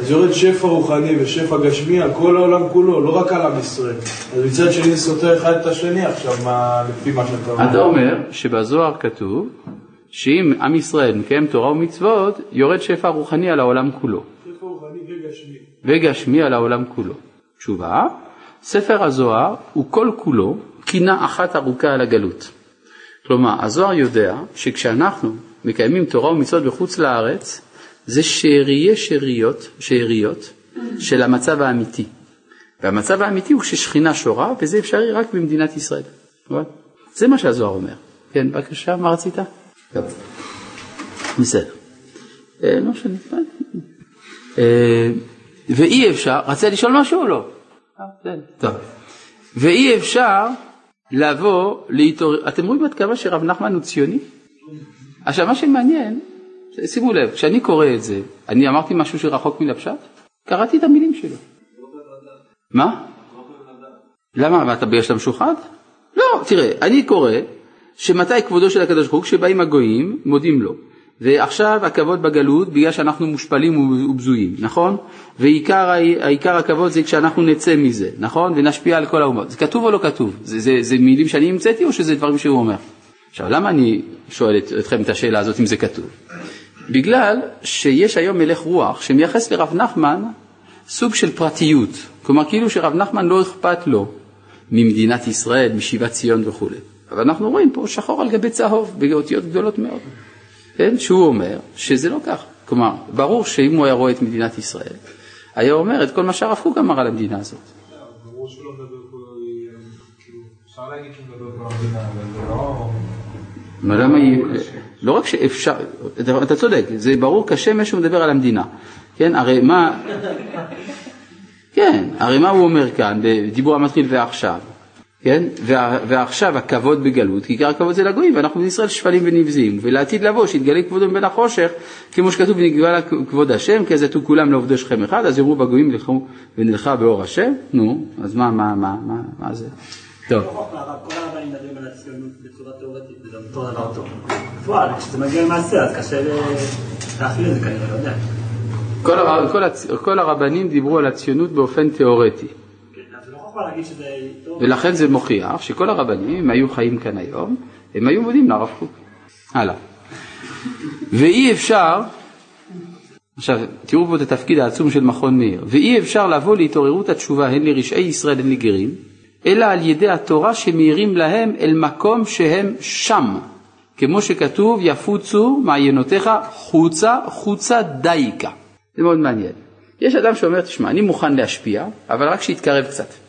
אז יורד שפע רוחני ושפע גשמי על כל העולם כולו, לא רק על עם ישראל. אז מצד שני זה סותר אחד את השני עכשיו, מה, לפי מה שאתה אומר. אתה אומר שבזוהר כתוב שאם עם ישראל מקיים תורה ומצוות, יורד שפע רוחני על העולם כולו. שפע רוחני וגשמי. וגשמי על העולם כולו. תשובה, ספר הזוהר הוא כל כולו קינה אחת ארוכה על הגלות. כלומר, הזוהר יודע שכשאנחנו מקיימים תורה ומצוות בחוץ לארץ, זה שאריה שאריות, שאריות של המצב האמיתי. והמצב האמיתי הוא כששכינה שורה, וזה אפשרי רק במדינת ישראל. זה מה שהזוהר אומר. כן, בבקשה, מה רצית? בסדר. אה, לא משנה. אה, ואי אפשר, רצית לשאול משהו או לא? אה, טוב. ואי אפשר לבוא להתעורר, אתם רואים עד כמה שרב נחמן הוא ציוני? עכשיו מה שמעניין, שימו לב, כשאני קורא את זה, אני אמרתי משהו שרחוק מן הפשט? קראתי את המילים שלו. מה? למה? מה, אתה בגלל שאתה משוחד? לא, תראה, אני קורא שמתי כבודו של הקדוש ברוך הוא כשבאים הגויים מודים לו. ועכשיו הכבוד בגלות בגלל שאנחנו מושפלים ובזויים, נכון? ועיקר הכבוד זה כשאנחנו נצא מזה, נכון? ונשפיע על כל האומות. זה כתוב או לא כתוב? זה, זה, זה מילים שאני המצאתי או שזה דברים שהוא אומר? עכשיו, למה אני שואל את, אתכם את השאלה הזאת אם זה כתוב? בגלל שיש היום מלך רוח שמייחס לרב נחמן סוג של פרטיות. כלומר, כאילו שרב נחמן לא אכפת לו ממדינת ישראל, משיבת ציון וכולי. אבל אנחנו רואים פה שחור על גבי צהוב, באותיות גדולות מאוד. כן, שהוא אומר שזה לא כך. כלומר, ברור שאם הוא היה רואה את מדינת ישראל, היה אומר את כל מה שהרב קוק אמר על המדינה הזאת. ברור שהוא לא מדבר פה, כאילו, אפשר להגיד שהוא מדבר פה על המדינה, אבל זה לא... למה היא... לא רק שאפשר, אתה צודק, זה ברור כשמש שהוא מדבר על המדינה. כן, הרי מה... כן, הרי מה הוא אומר כאן, בדיבור המתחיל ועכשיו? כן? ועכשיו הכבוד בגלות, כי עיקר הכבוד זה לגויים, ואנחנו בישראל שפלים ונבזיים, ולעתיד לבוא שיתגלה כבודו מבין החושך, כמו שכתוב ונגלה כבוד השם, כי אז יתו כולם לעובדי שכם אחד, אז יאמרו בגויים נלכו ונלכה באור השם, נו, אז מה, מה, מה, מה, מה זה? טוב. כל הרבנים מדברים על הציונות בצורה תיאורטית, וזה אותו דבר טוב. בפועל, כשזה מגיע למעשה, אז קשה להכליל את זה כנראה, לא יודע. כל, הר, כל, הצ... כל הרבנים דיברו על הציונות באופן תיאורטי. ולכן זה מוכיח שכל הרבנים, אם היו חיים כאן היום, הם היו מודים לרב קוק. הלאה. ואי אפשר, עכשיו תראו פה את התפקיד העצום של מכון מאיר, ואי אפשר לבוא להתעוררות התשובה הן לרשעי ישראל הן לגרים, אלא על ידי התורה שמאירים להם אל מקום שהם שם, כמו שכתוב יפוצו מעיינותיך חוצה חוצה דייקה. זה מאוד מעניין. יש אדם שאומר, תשמע, אני מוכן להשפיע, אבל רק שיתקרב קצת.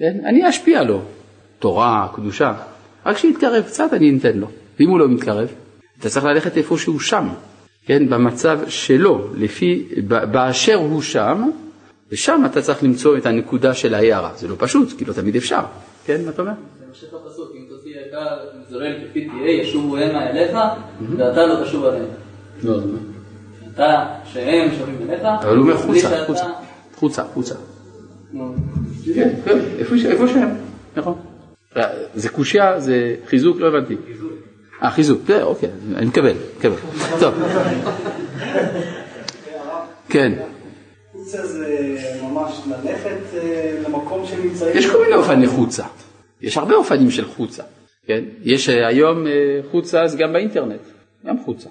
כן? אני אשפיע לו, תורה, קדושה, רק שיתקרב קצת אני אתן לו. ואם הוא לא מתקרב, אתה צריך ללכת איפה שהוא שם, כן? במצב שלו, לפי, באשר הוא שם, ושם אתה צריך למצוא את הנקודה של ההערה. זה לא פשוט, כי לא תמיד אפשר. כן, מה אתה אומר? זה המשך הפסוק, אם תוציא אתה זורם כפי תהיה, ישובו המה אליך, ואתה לא תשוב עליהם. לא, אתה, שהם שווים אליך, אבל הוא אומר חוצה, חוצה, חוצה, חוצה. כן, כן, איפה שהם, נכון. זה קושייה, זה חיזוק, לא הבנתי. אה, חיזוק, זה אוקיי, אני מקבל, מקבל. טוב. כן. חוצה זה ממש ללכת אה, למקום שנמצאים. יש כל מיני אופני חוצה. יש הרבה אופנים של חוצה. כן? יש אה, היום אה, חוצה אז גם באינטרנט, גם חוצה.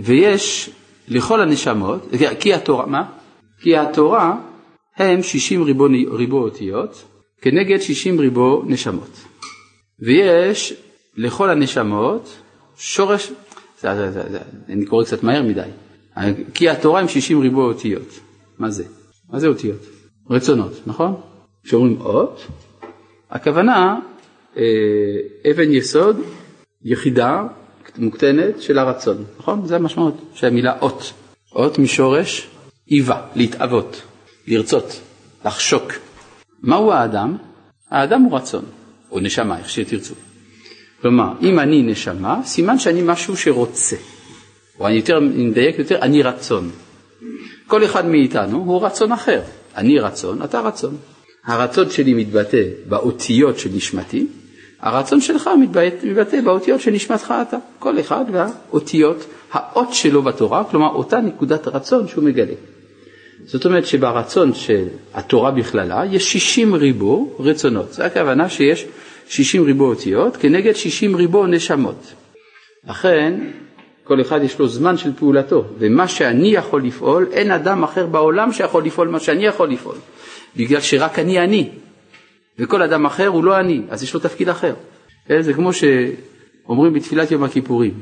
ויש לכל הנשמות, כי התורה, מה? כי התורה הם 60 ריבו, ריבו אותיות כנגד 60 ריבו נשמות. ויש לכל הנשמות שורש, זה, זה, זה, זה, אני קורא קצת מהר מדי, כי התורה הם 60 ריבו אותיות. מה זה? מה זה אותיות? רצונות, נכון? כשאומרים אות, הכוונה אה, אבן יסוד, יחידה מוקטנת של הרצון, נכון? זה המשמעות של המילה אות. אות משורש איבה, להתאבות, לרצות, לחשוק. מהו האדם? האדם הוא רצון, או נשמה, איך שתרצו. כלומר, אם אני נשמה, סימן שאני משהו שרוצה. או אני יותר, נדייק יותר, אני רצון. כל אחד מאיתנו הוא רצון אחר. אני רצון, אתה רצון. הרצון שלי מתבטא באותיות של נשמתי, הרצון שלך מתבטא, מתבטא באותיות של נשמתך אתה. כל אחד והאותיות, האות שלו בתורה, כלומר אותה נקודת רצון שהוא מגלה. זאת אומרת שברצון של התורה בכללה יש 60 ריבו רצונות. זו הכוונה שיש 60 ריבו אותיות כנגד 60 ריבו נשמות. לכן כל אחד יש לו זמן של פעולתו, ומה שאני יכול לפעול, אין אדם אחר בעולם שיכול לפעול מה שאני יכול לפעול, בגלל שרק אני אני, וכל אדם אחר הוא לא אני, אז יש לו תפקיד אחר. זה כמו שאומרים בתפילת יום הכיפורים,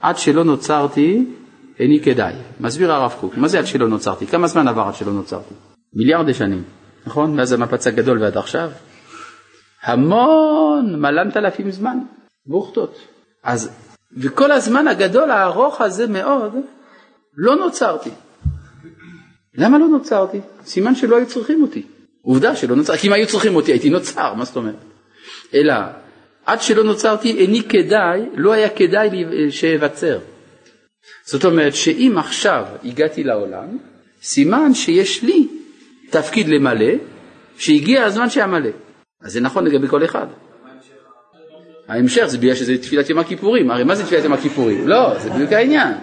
עד שלא נוצרתי, איני כדאי. מסביר הרב קוק, מה זה עד שלא נוצרתי? כמה זמן עבר עד שלא נוצרתי? מיליארדי שנים, נכון? מאז המפץ הגדול ועד עכשיו? המון, מלנת אלפים זמן, בוכטות. אז וכל הזמן הגדול הארוך הזה מאוד, לא נוצרתי. למה לא נוצרתי? סימן שלא היו צריכים אותי. עובדה שלא נוצרתי, כי אם היו צריכים אותי הייתי נוצר, מה זאת אומרת? אלא עד שלא נוצרתי איני כדאי, לא היה כדאי שאבצר. זאת אומרת שאם עכשיו הגעתי לעולם, סימן שיש לי תפקיד למלא, שהגיע הזמן שאמלא. אז זה נכון לגבי כל אחד. ההמשך זה בגלל שזה תפילת יום הכיפורים, הרי מה זה תפילת יום הכיפורים? לא, זה בדיוק העניין.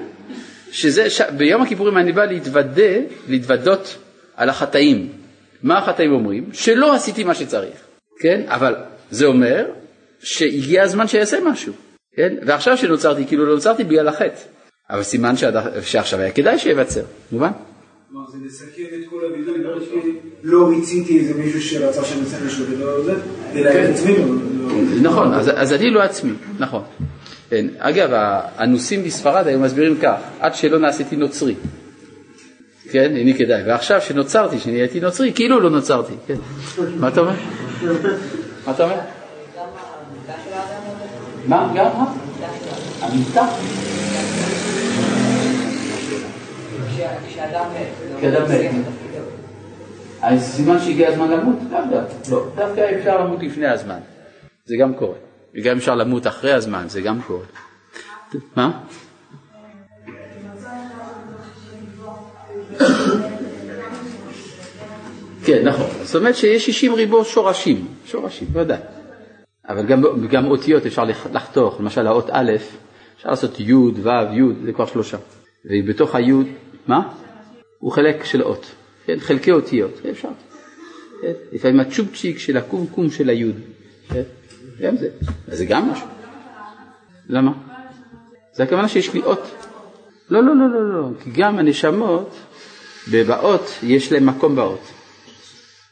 שזה, ש... ביום הכיפורים אני בא להתוודה, להתוודות על החטאים. מה החטאים אומרים? שלא עשיתי מה שצריך, כן? אבל זה אומר שהגיע הזמן שיעשה משהו, כן? ועכשיו שנוצרתי, כאילו לא נוצרתי בגלל החטא. אבל סימן שעד... שעכשיו היה כדאי שיבצר, מובן? זה לסכם את כל הבידוד, לא ריציתי איזה מישהו שרצה שאני אצא לשלוט, אלא את עצמי. נכון, אז אני לא עצמי, נכון. כן. אגב, האנוסים בספרד היו מסבירים כך, עד שלא נעשיתי נוצרי. כן, איני כדאי. ועכשיו שנוצרתי, שנהייתי נוצרי, כאילו לא נוצרתי. כן. מה אתה אומר? מה אתה אומר? מה? גם? המיטה? כשאדם מת. אז סימן שהגיע הזמן למות? לאו דווקא. לא, דווקא אפשר למות לפני הזמן. זה גם קורה. וגם אפשר למות אחרי הזמן, זה גם קורה. מה? כן, נכון. זאת אומרת שיש 60 ריבו שורשים, שורשים, ודאי. אבל גם, גם אותיות אפשר לחתוך, למשל האות א', אפשר לעשות י', ו', י', זה כבר שלושה. ובתוך הי', מה? הוא חלק של אות, כן? חלקי אותיות, אפשר. כן? לפעמים הצ'ופצ'יק של הקומקום של היוד, כן? גם זה, זה גם משהו. למה? זה הכוונה שיש לי אות. לא, לא, לא, לא, לא, כי גם הנשמות, באות יש להם מקום באות.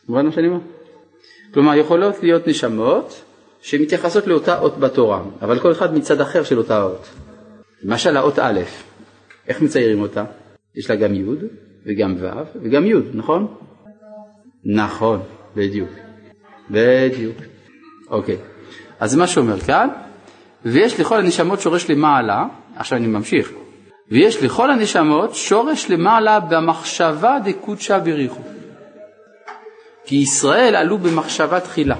מובן מה שאני אומר? כלומר, יכולות להיות נשמות שמתייחסות לאותה אות בתורה, אבל כל אחד מצד אחר של אותה אות. למשל האות א', איך מציירים אותה? יש לה גם י' וגם ו' וגם י', נכון? נכון, בדיוק. בדיוק. אוקיי. אז מה שאומר כאן, ויש לכל הנשמות שורש למעלה, עכשיו אני ממשיך, ויש לכל הנשמות שורש למעלה במחשבה דקודשא בריחו. כי ישראל עלו במחשבה תחילה.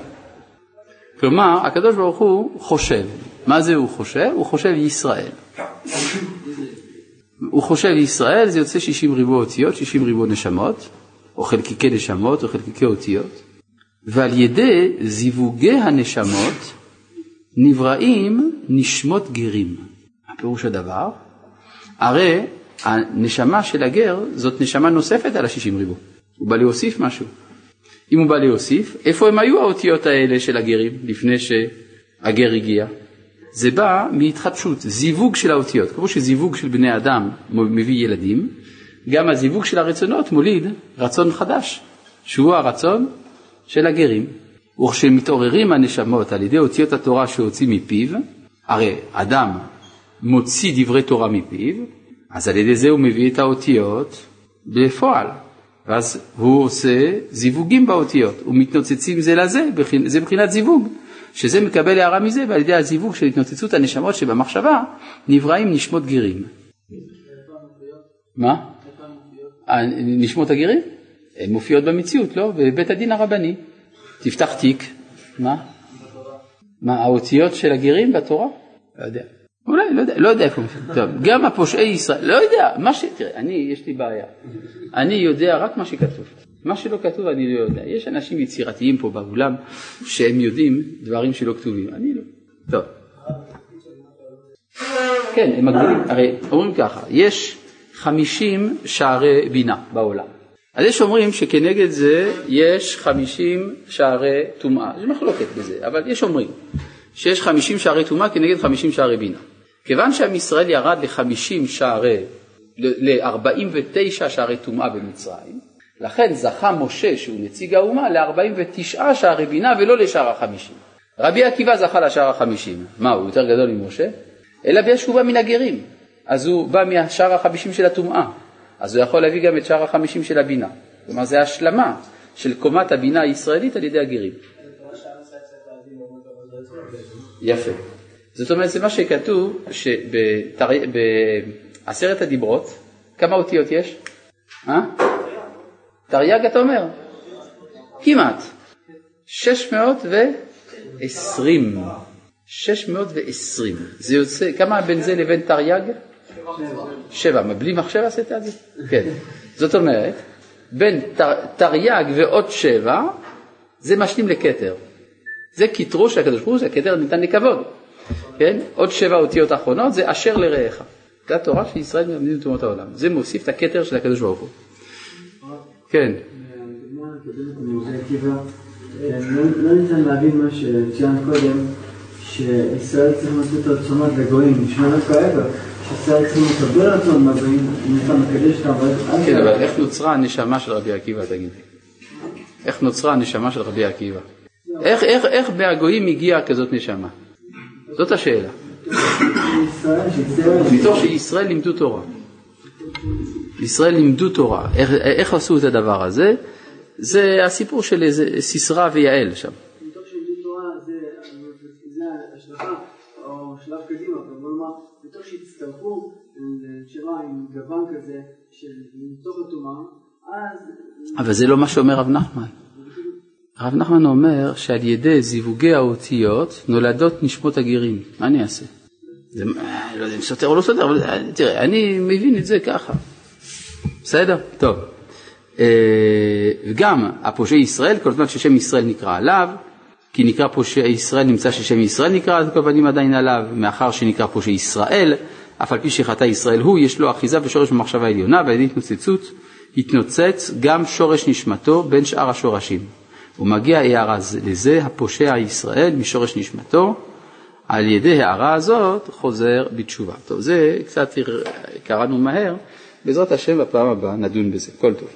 כלומר, הקדוש ברוך הוא חושב. מה זה הוא חושב? הוא חושב ישראל. הוא חושב ישראל, זה יוצא 60 ריבו אותיות, 60 ריבו נשמות, או חלקיקי נשמות, או חלקיקי אותיות, ועל ידי זיווגי הנשמות נבראים נשמות גרים. הפירוש הדבר, הרי הנשמה של הגר זאת נשמה נוספת על ה-60 ריבו. הוא בא להוסיף משהו. אם הוא בא להוסיף, איפה הם היו האותיות האלה של הגרים לפני שהגר הגיע? זה בא מהתחדשות, זיווג של האותיות. כמו שזיווג של בני אדם מביא ילדים, גם הזיווג של הרצונות מוליד רצון חדש, שהוא הרצון של הגרים. וכשמתעוררים הנשמות על ידי אותיות התורה שהוציא מפיו, הרי אדם מוציא דברי תורה מפיו, אז על ידי זה הוא מביא את האותיות בפועל. ואז הוא עושה זיווגים באותיות, ומתנוצצים זה לזה, זה מבחינת זיווג, שזה מקבל הערה מזה, ועל ידי הזיווג של התנוצצות הנשמות שבמחשבה, נבראים נשמות גרים. מה? נשמות הגרים? הן מופיעות במציאות, לא? בבית הדין הרבני. תפתח תיק, מה? מה, האותיות של הגרים בתורה? לא יודע. אולי, לא יודע, לא יודע איפה מופיע. טוב, גם הפושעי ישראל, לא יודע, מה ש... תראה, אני, יש לי בעיה. אני יודע רק מה שכתוב. מה שלא כתוב אני לא יודע. יש אנשים יצירתיים פה באולם שהם יודעים דברים שלא כתובים, אני לא. טוב. כן, הם מגדילים, הרי אומרים ככה, יש 50 שערי בינה בעולם. אז יש אומרים שכנגד זה יש 50 שערי טומאה. יש מחלוקת בזה, אבל יש אומרים שיש 50 שערי טומאה כנגד 50 שערי בינה. כיוון שעם ישראל ירד ל-50 שערי, ל-49 שערי טומאה במצרים, לכן זכה משה, שהוא נציג האומה, ל-49 שערי בינה ולא לשער החמישים. רבי עקיבא זכה לשער החמישים. מה, הוא יותר גדול ממשה? אלא בגלל שהוא בא מן הגרים. אז הוא בא מהשער החמישים של הטומאה. אז הוא יכול להביא גם את שער החמישים של הבינה. כלומר, זה השלמה של קומת הבינה הישראלית על ידי הגרים. יפה. זאת אומרת, זה מה שכתוב שבעשרת הדיברות, כמה אותיות יש? אה? תרי"ג אתה אומר? כמעט. 620. 620. זה יוצא, כמה בין זה לבין תרי"ג? שבע. בלי מחשב עשית את זה? כן. זאת אומרת, בין תרי"ג ועוד שבע, זה משלים לכתר. זה כתרו של הקדוש ברוך הוא, זה כתר ניתן לכבוד. כן? עוד שבע אותיות אחרונות זה אשר לרעך. זה התורה של ישראל מלמדים את אומות העולם. זה מוסיף את הכתר של הקדוש ברוך הוא. כן. לא ניתן להבין מה שצוין קודם, שישראל צריכים לתת רצונות לגויים, נשמע דווקא ההפך, שישראל צריכים לקבל רצון מהגויים, אם אתה מקדש אותם, כן, אבל איך נוצרה הנשמה של רבי עקיבא, תגיד איך נוצרה הנשמה של רבי עקיבא? איך מהגויים הגיעה כזאת נשמה? זאת השאלה. מתוך שישראל לימדו תורה. ישראל לימדו תורה. איך, איך עשו את הדבר הזה? זה הסיפור של סיסרא ויעל שם. מתוך שהצטרפו לשירה עם גוון כזה של מתוך הטומאה, אז... אבל זה לא מה שאומר רב נחמן. הרב נחמן אומר שעל ידי זיווגי האותיות נולדות נשמות הגרים. מה אני אעשה? זה, לא יודע אם סותר או לא סותר, אבל תראה, אני מבין את זה ככה. בסדר? טוב. וגם אה, הפושעי ישראל, כל זמן ששם ישראל נקרא עליו, כי נקרא פושעי ישראל, נמצא ששם ישראל נקרא, אז כל פנים עדיין עליו, מאחר שנקרא פושעי ישראל, אף על פי שחטא ישראל הוא, יש לו אחיזה ושורש במחשבה עליונה, ועל ידי התנוצצות התנוצץ גם שורש נשמתו בין שאר השורשים. ומגיע הערה לזה הפושע ישראל משורש נשמתו, על ידי הערה הזאת חוזר בתשובה. טוב, זה קצת קראנו מהר, בעזרת השם בפעם הבאה נדון בזה. כל טוב.